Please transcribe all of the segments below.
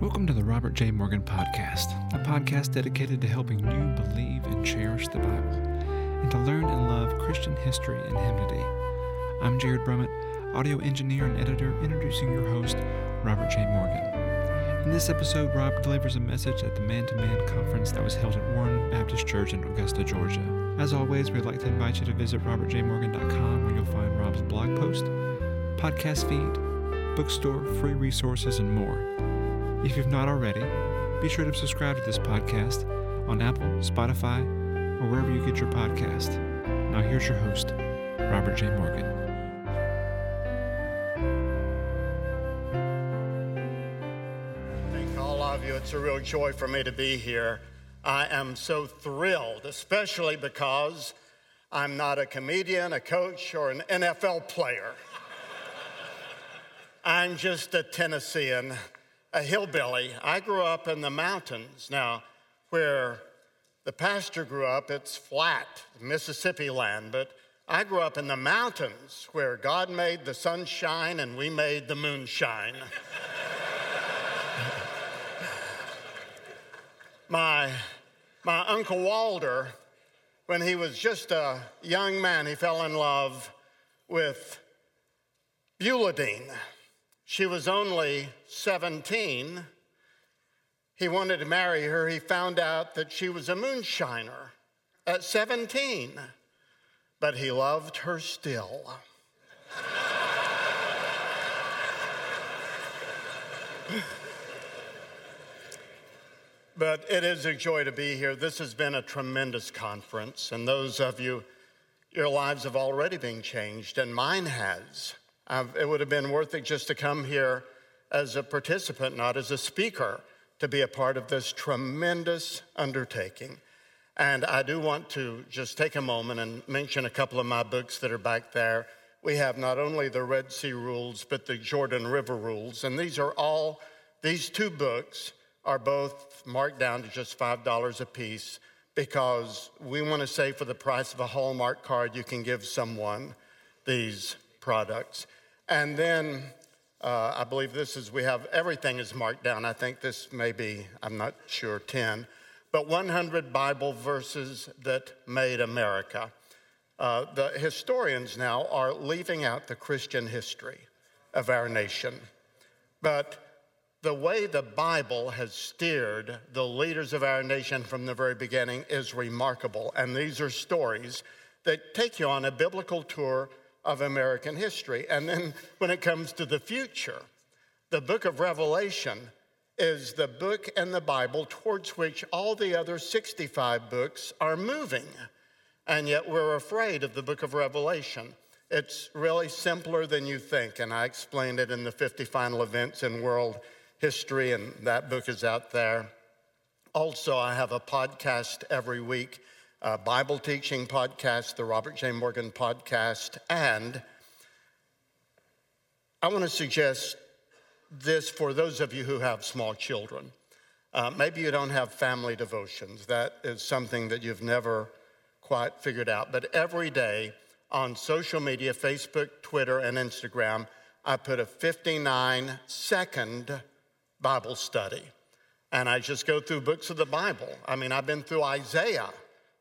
Welcome to the Robert J. Morgan Podcast, a podcast dedicated to helping you believe and cherish the Bible and to learn and love Christian history and hymnody. I'm Jared Brummett, audio engineer and editor, introducing your host, Robert J. Morgan. In this episode, Rob delivers a message at the Man to Man conference that was held at Warren Baptist Church in Augusta, Georgia. As always, we'd like to invite you to visit robertjmorgan.com where you'll find Rob's blog post, podcast feed, bookstore, free resources, and more. If you've not already, be sure to subscribe to this podcast on Apple, Spotify, or wherever you get your podcast. Now, here's your host, Robert J. Morgan. Thank all of you. It's a real joy for me to be here. I am so thrilled, especially because I'm not a comedian, a coach, or an NFL player. I'm just a Tennessean a hillbilly. I grew up in the mountains. Now, where the pastor grew up, it's flat, Mississippi land, but I grew up in the mountains where God made the sun shine and we made the moon shine. my, my Uncle Walter, when he was just a young man, he fell in love with Beuladine. She was only 17. He wanted to marry her. He found out that she was a moonshiner at 17, but he loved her still. but it is a joy to be here. This has been a tremendous conference, and those of you, your lives have already been changed, and mine has. I've, it would have been worth it just to come here as a participant, not as a speaker, to be a part of this tremendous undertaking. And I do want to just take a moment and mention a couple of my books that are back there. We have not only the Red Sea Rules, but the Jordan River Rules. And these are all, these two books are both marked down to just $5 a piece because we want to say for the price of a Hallmark card, you can give someone these products. And then uh, I believe this is, we have everything is marked down. I think this may be, I'm not sure, 10, but 100 Bible verses that made America. Uh, the historians now are leaving out the Christian history of our nation. But the way the Bible has steered the leaders of our nation from the very beginning is remarkable. And these are stories that take you on a biblical tour of American history. And then when it comes to the future, the book of Revelation is the book in the Bible towards which all the other 65 books are moving. And yet we're afraid of the book of Revelation. It's really simpler than you think. And I explained it in the 50 final events in world history, and that book is out there. Also, I have a podcast every week uh, Bible teaching podcast, the Robert J. Morgan podcast, and I want to suggest this for those of you who have small children. Uh, maybe you don't have family devotions. That is something that you've never quite figured out. But every day on social media Facebook, Twitter, and Instagram I put a 59 second Bible study. And I just go through books of the Bible. I mean, I've been through Isaiah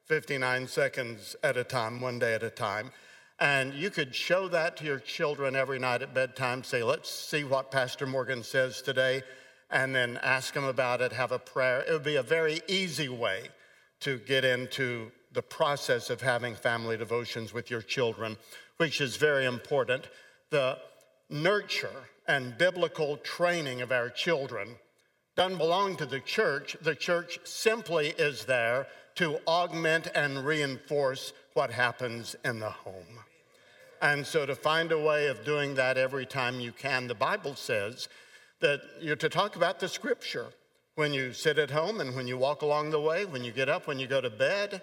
59 seconds at a time, one day at a time. And you could show that to your children every night at bedtime, say, let's see what Pastor Morgan says today, and then ask them about it, have a prayer. It would be a very easy way to get into the process of having family devotions with your children, which is very important. The nurture and biblical training of our children doesn't belong to the church. The church simply is there to augment and reinforce what happens in the home. And so, to find a way of doing that every time you can, the Bible says that you're to talk about the scripture when you sit at home and when you walk along the way, when you get up, when you go to bed.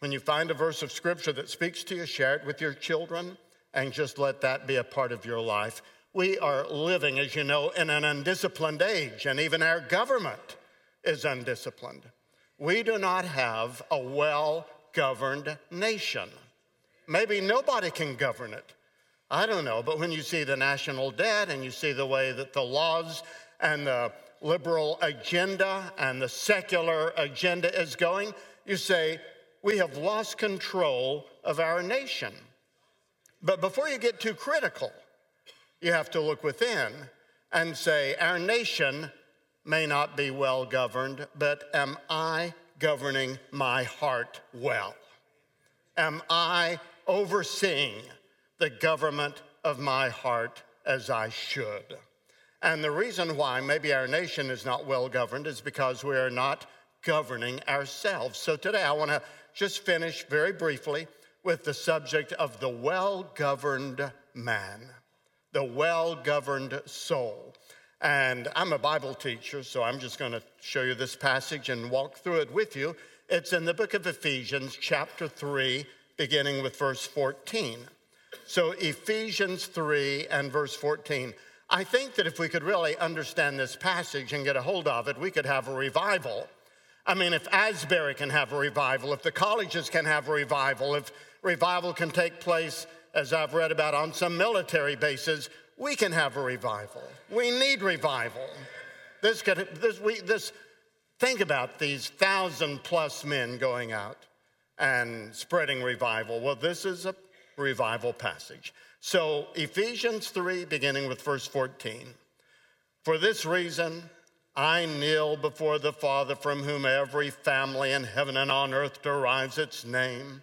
When you find a verse of scripture that speaks to you, share it with your children and just let that be a part of your life. We are living, as you know, in an undisciplined age, and even our government is undisciplined we do not have a well governed nation. Maybe nobody can govern it. I don't know, but when you see the national debt and you see the way that the laws and the liberal agenda and the secular agenda is going, you say, we have lost control of our nation. But before you get too critical, you have to look within and say, Our nation may not be well governed, but am I governing my heart well? Am I overseeing the government of my heart as I should? And the reason why maybe our nation is not well governed is because we are not governing ourselves. So today I want to just finish very briefly with the subject of the well governed man, the well governed soul. And I'm a Bible teacher, so I'm just going to show you this passage and walk through it with you. It's in the book of Ephesians, chapter 3, beginning with verse 14. So, Ephesians 3 and verse 14. I think that if we could really understand this passage and get a hold of it, we could have a revival. I mean, if Asbury can have a revival, if the colleges can have a revival, if revival can take place, as I've read about, on some military bases, we can have a revival. We need revival. This, could, this, we, this, think about these thousand plus men going out and spreading revival. Well, this is a revival passage. So, Ephesians 3, beginning with verse 14. For this reason, I kneel before the Father from whom every family in heaven and on earth derives its name.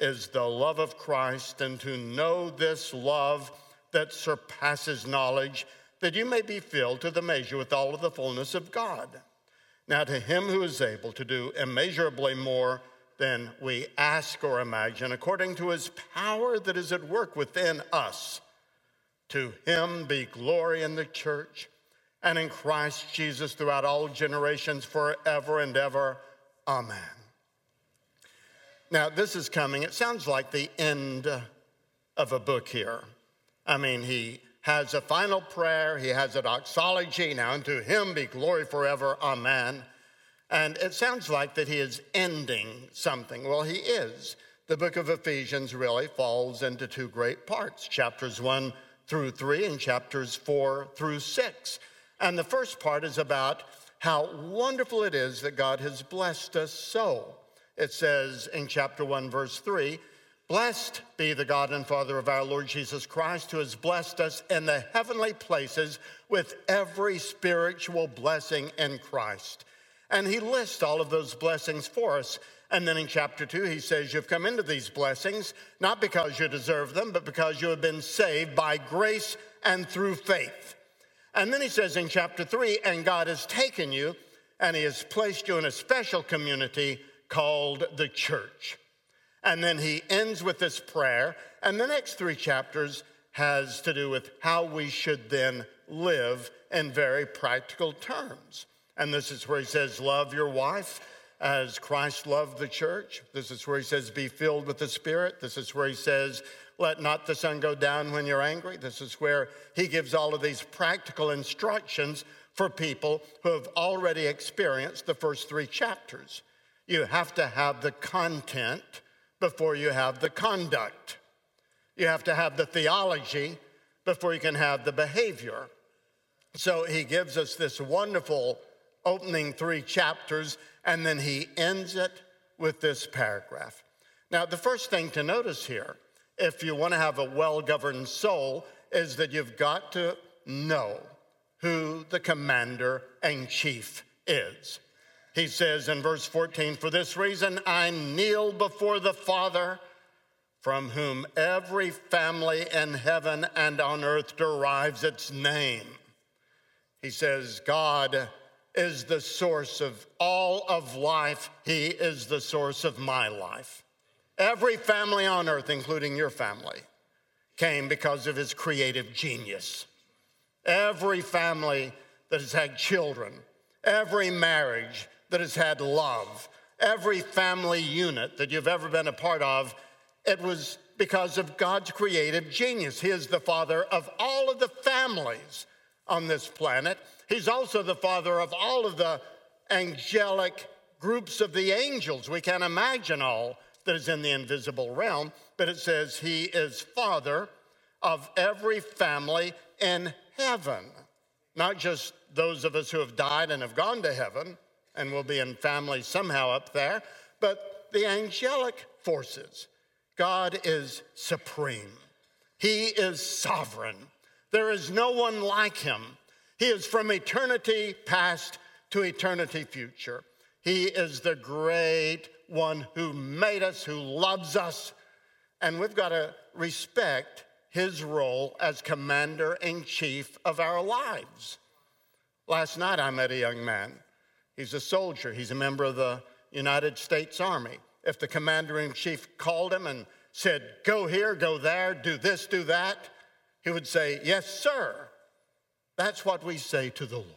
is the love of Christ and to know this love that surpasses knowledge, that you may be filled to the measure with all of the fullness of God. Now, to him who is able to do immeasurably more than we ask or imagine, according to his power that is at work within us, to him be glory in the church and in Christ Jesus throughout all generations, forever and ever. Amen. Now, this is coming, it sounds like the end of a book here. I mean, he has a final prayer, he has a doxology. Now, unto him be glory forever. Amen. And it sounds like that he is ending something. Well, he is. The book of Ephesians really falls into two great parts chapters one through three and chapters four through six. And the first part is about how wonderful it is that God has blessed us so. It says in chapter 1, verse 3 Blessed be the God and Father of our Lord Jesus Christ, who has blessed us in the heavenly places with every spiritual blessing in Christ. And he lists all of those blessings for us. And then in chapter 2, he says, You've come into these blessings not because you deserve them, but because you have been saved by grace and through faith. And then he says in chapter 3, And God has taken you and he has placed you in a special community called the church. And then he ends with this prayer. And the next three chapters has to do with how we should then live in very practical terms. And this is where he says, Love your wife as Christ loved the church. This is where he says, Be filled with the Spirit. This is where he says, Let not the sun go down when you're angry. This is where he gives all of these practical instructions for people who have already experienced the first three chapters. You have to have the content before you have the conduct. You have to have the theology before you can have the behavior. So he gives us this wonderful opening three chapters, and then he ends it with this paragraph. Now, the first thing to notice here, if you want to have a well governed soul, is that you've got to know who the commander in chief is. He says in verse 14, For this reason I kneel before the Father, from whom every family in heaven and on earth derives its name. He says, God is the source of all of life, He is the source of my life. Every family on earth, including your family, came because of His creative genius. Every family that has had children, every marriage, that has had love. Every family unit that you've ever been a part of, it was because of God's creative genius. He is the father of all of the families on this planet. He's also the father of all of the angelic groups of the angels. We can't imagine all that is in the invisible realm, but it says he is father of every family in heaven. Not just those of us who have died and have gone to heaven and we'll be in families somehow up there, but the angelic forces. God is supreme, He is sovereign. There is no one like Him. He is from eternity past to eternity future. He is the great one who made us, who loves us, and we've got to respect his role as commander in chief of our lives. Last night I met a young man. He's a soldier, he's a member of the United States Army. If the commander in chief called him and said, Go here, go there, do this, do that, he would say, Yes, sir. That's what we say to the Lord.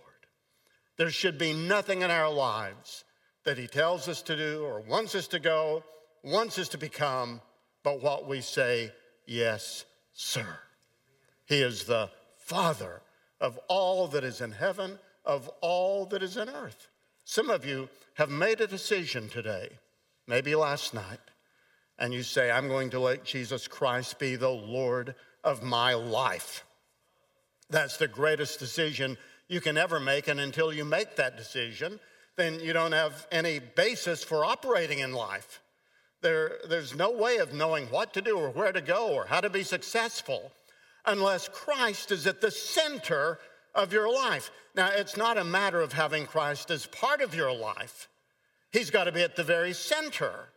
There should be nothing in our lives that he tells us to do or wants us to go, wants us to become, but what we say, Yes, sir. He is the Father of all that is in heaven, of all that is in earth. Some of you have made a decision today, maybe last night, and you say, I'm going to let Jesus Christ be the Lord of my life. That's the greatest decision you can ever make, and until you make that decision, then you don't have any basis for operating in life. There, there's no way of knowing what to do or where to go or how to be successful unless Christ is at the center of your life. Now, it's not a matter of having Christ as part of your life, He's got to be at the very center.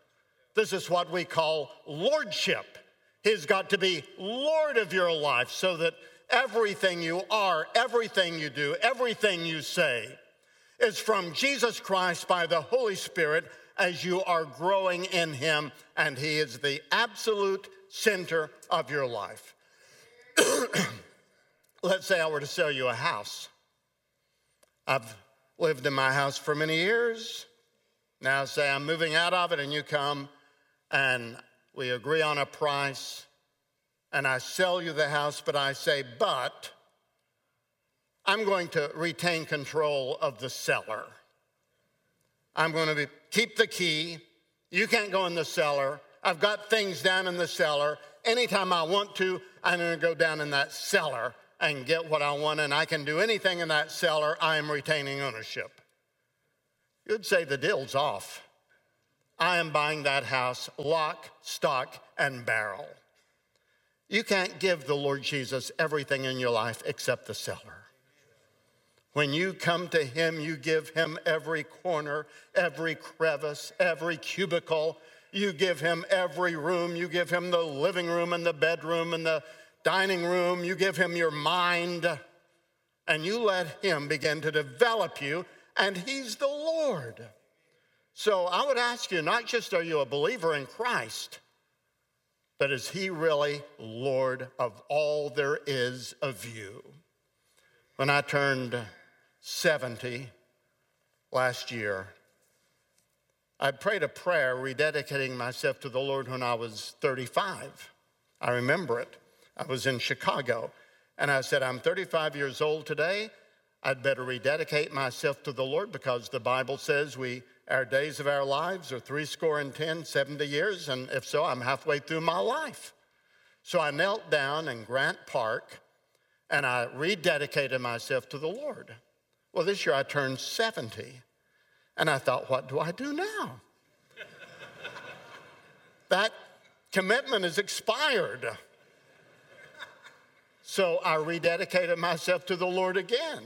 This is what we call lordship. He's got to be Lord of your life so that everything you are, everything you do, everything you say is from Jesus Christ by the Holy Spirit as you are growing in Him, and He is the absolute center of your life. Let's say I were to sell you a house. I've lived in my house for many years. Now, say I'm moving out of it, and you come and we agree on a price, and I sell you the house, but I say, but I'm going to retain control of the cellar. I'm going to be, keep the key. You can't go in the cellar. I've got things down in the cellar. Anytime I want to, I'm going to go down in that cellar and get what I want, and I can do anything in that cellar. I am retaining ownership. You'd say the deal's off. I am buying that house lock, stock, and barrel. You can't give the Lord Jesus everything in your life except the cellar. When you come to Him, you give Him every corner, every crevice, every cubicle. You give Him every room. You give Him the living room and the bedroom and the dining room. You give Him your mind. And you let Him begin to develop you, and He's the Lord. So I would ask you not just are you a believer in Christ, but is He really Lord of all there is of you? When I turned 70 last year. I prayed a prayer rededicating myself to the Lord when I was 35. I remember it. I was in Chicago and I said, I'm 35 years old today. I'd better rededicate myself to the Lord because the Bible says we our days of our lives are three score and ten, 70 years, and if so, I'm halfway through my life. So I knelt down in Grant Park and I rededicated myself to the Lord. Well, this year I turned 70. And I thought, what do I do now? that commitment is expired. So I rededicated myself to the Lord again.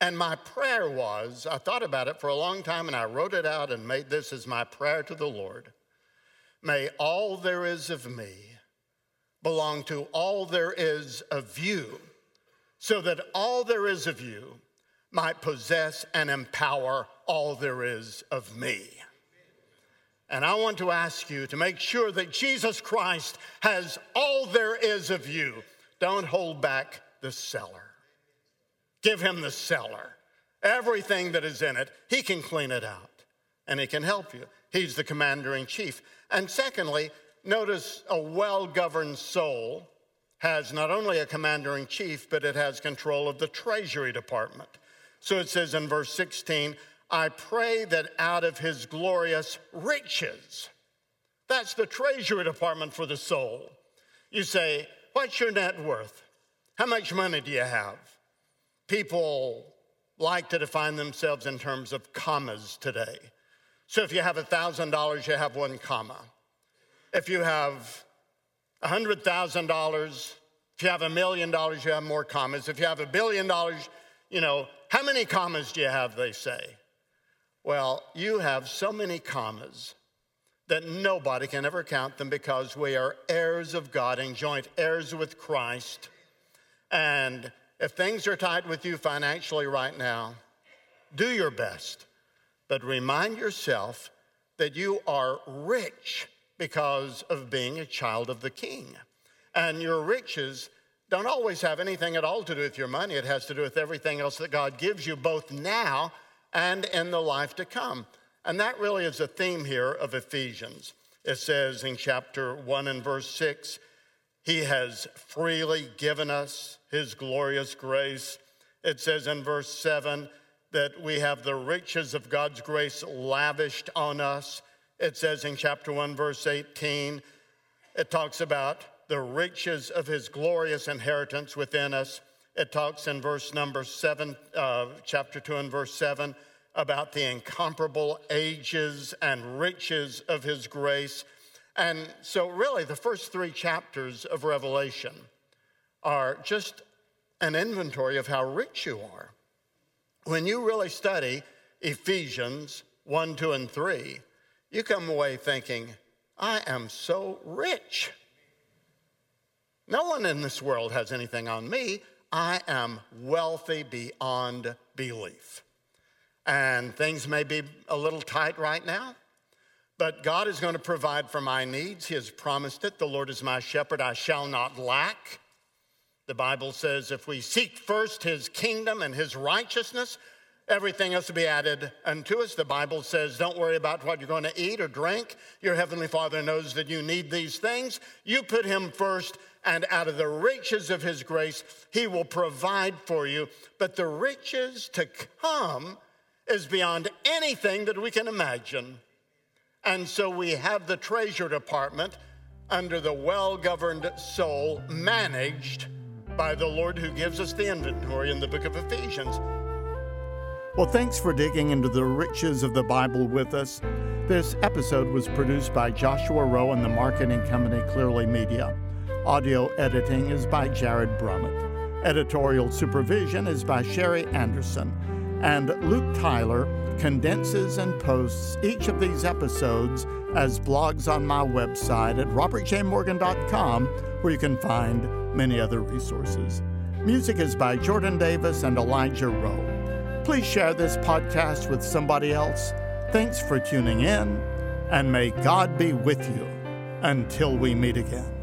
And my prayer was I thought about it for a long time and I wrote it out and made this as my prayer to the Lord. May all there is of me belong to all there is of you, so that all there is of you might possess and empower all there is of me. And I want to ask you to make sure that Jesus Christ has all there is of you. Don't hold back the cellar. Give him the cellar. everything that is in it, he can clean it out and he can help you. He's the commander in chief. And secondly, notice a well governed soul has not only a commander in chief, but it has control of the treasury department. So it says in verse 16, I pray that out of his glorious riches, that's the treasury department for the soul. You say, What's your net worth? How much money do you have? People like to define themselves in terms of commas today. So if you have $1,000, you have one comma. If you have $100,000, if you have a million dollars, you have more commas. If you have a billion dollars, you know, how many commas do you have, they say? Well, you have so many commas that nobody can ever count them because we are heirs of God and joint heirs with Christ. And if things are tight with you financially right now, do your best, but remind yourself that you are rich because of being a child of the king. And your riches don't always have anything at all to do with your money, it has to do with everything else that God gives you, both now and in the life to come. And that really is a theme here of Ephesians. It says in chapter 1 and verse 6 He has freely given us His glorious grace. It says in verse 7 that we have the riches of God's grace lavished on us. It says in chapter 1, verse 18, it talks about the riches of His glorious inheritance within us. It talks in verse number 7, uh, chapter 2 and verse 7 about the incomparable ages and riches of his grace. And so, really, the first three chapters of Revelation are just an inventory of how rich you are. When you really study Ephesians 1, 2, and 3, you come away thinking, I am so rich. No one in this world has anything on me. I am wealthy beyond belief. And things may be a little tight right now, but God is going to provide for my needs. He has promised it. The Lord is my shepherd, I shall not lack. The Bible says if we seek first his kingdom and his righteousness, everything else will be added unto us. The Bible says, don't worry about what you're going to eat or drink. Your heavenly Father knows that you need these things. You put him first, and out of the riches of his grace, he will provide for you. But the riches to come is beyond anything that we can imagine. And so we have the treasure department under the well governed soul managed by the Lord who gives us the inventory in the book of Ephesians. Well, thanks for digging into the riches of the Bible with us. This episode was produced by Joshua Rowe and the marketing company Clearly Media. Audio editing is by Jared Brummett. Editorial supervision is by Sherry Anderson and Luke Tyler condenses and posts each of these episodes as blogs on my website at robertjmorgan.com, where you can find many other resources. Music is by Jordan Davis and Elijah Rowe. Please share this podcast with somebody else. Thanks for tuning in, and may God be with you until we meet again.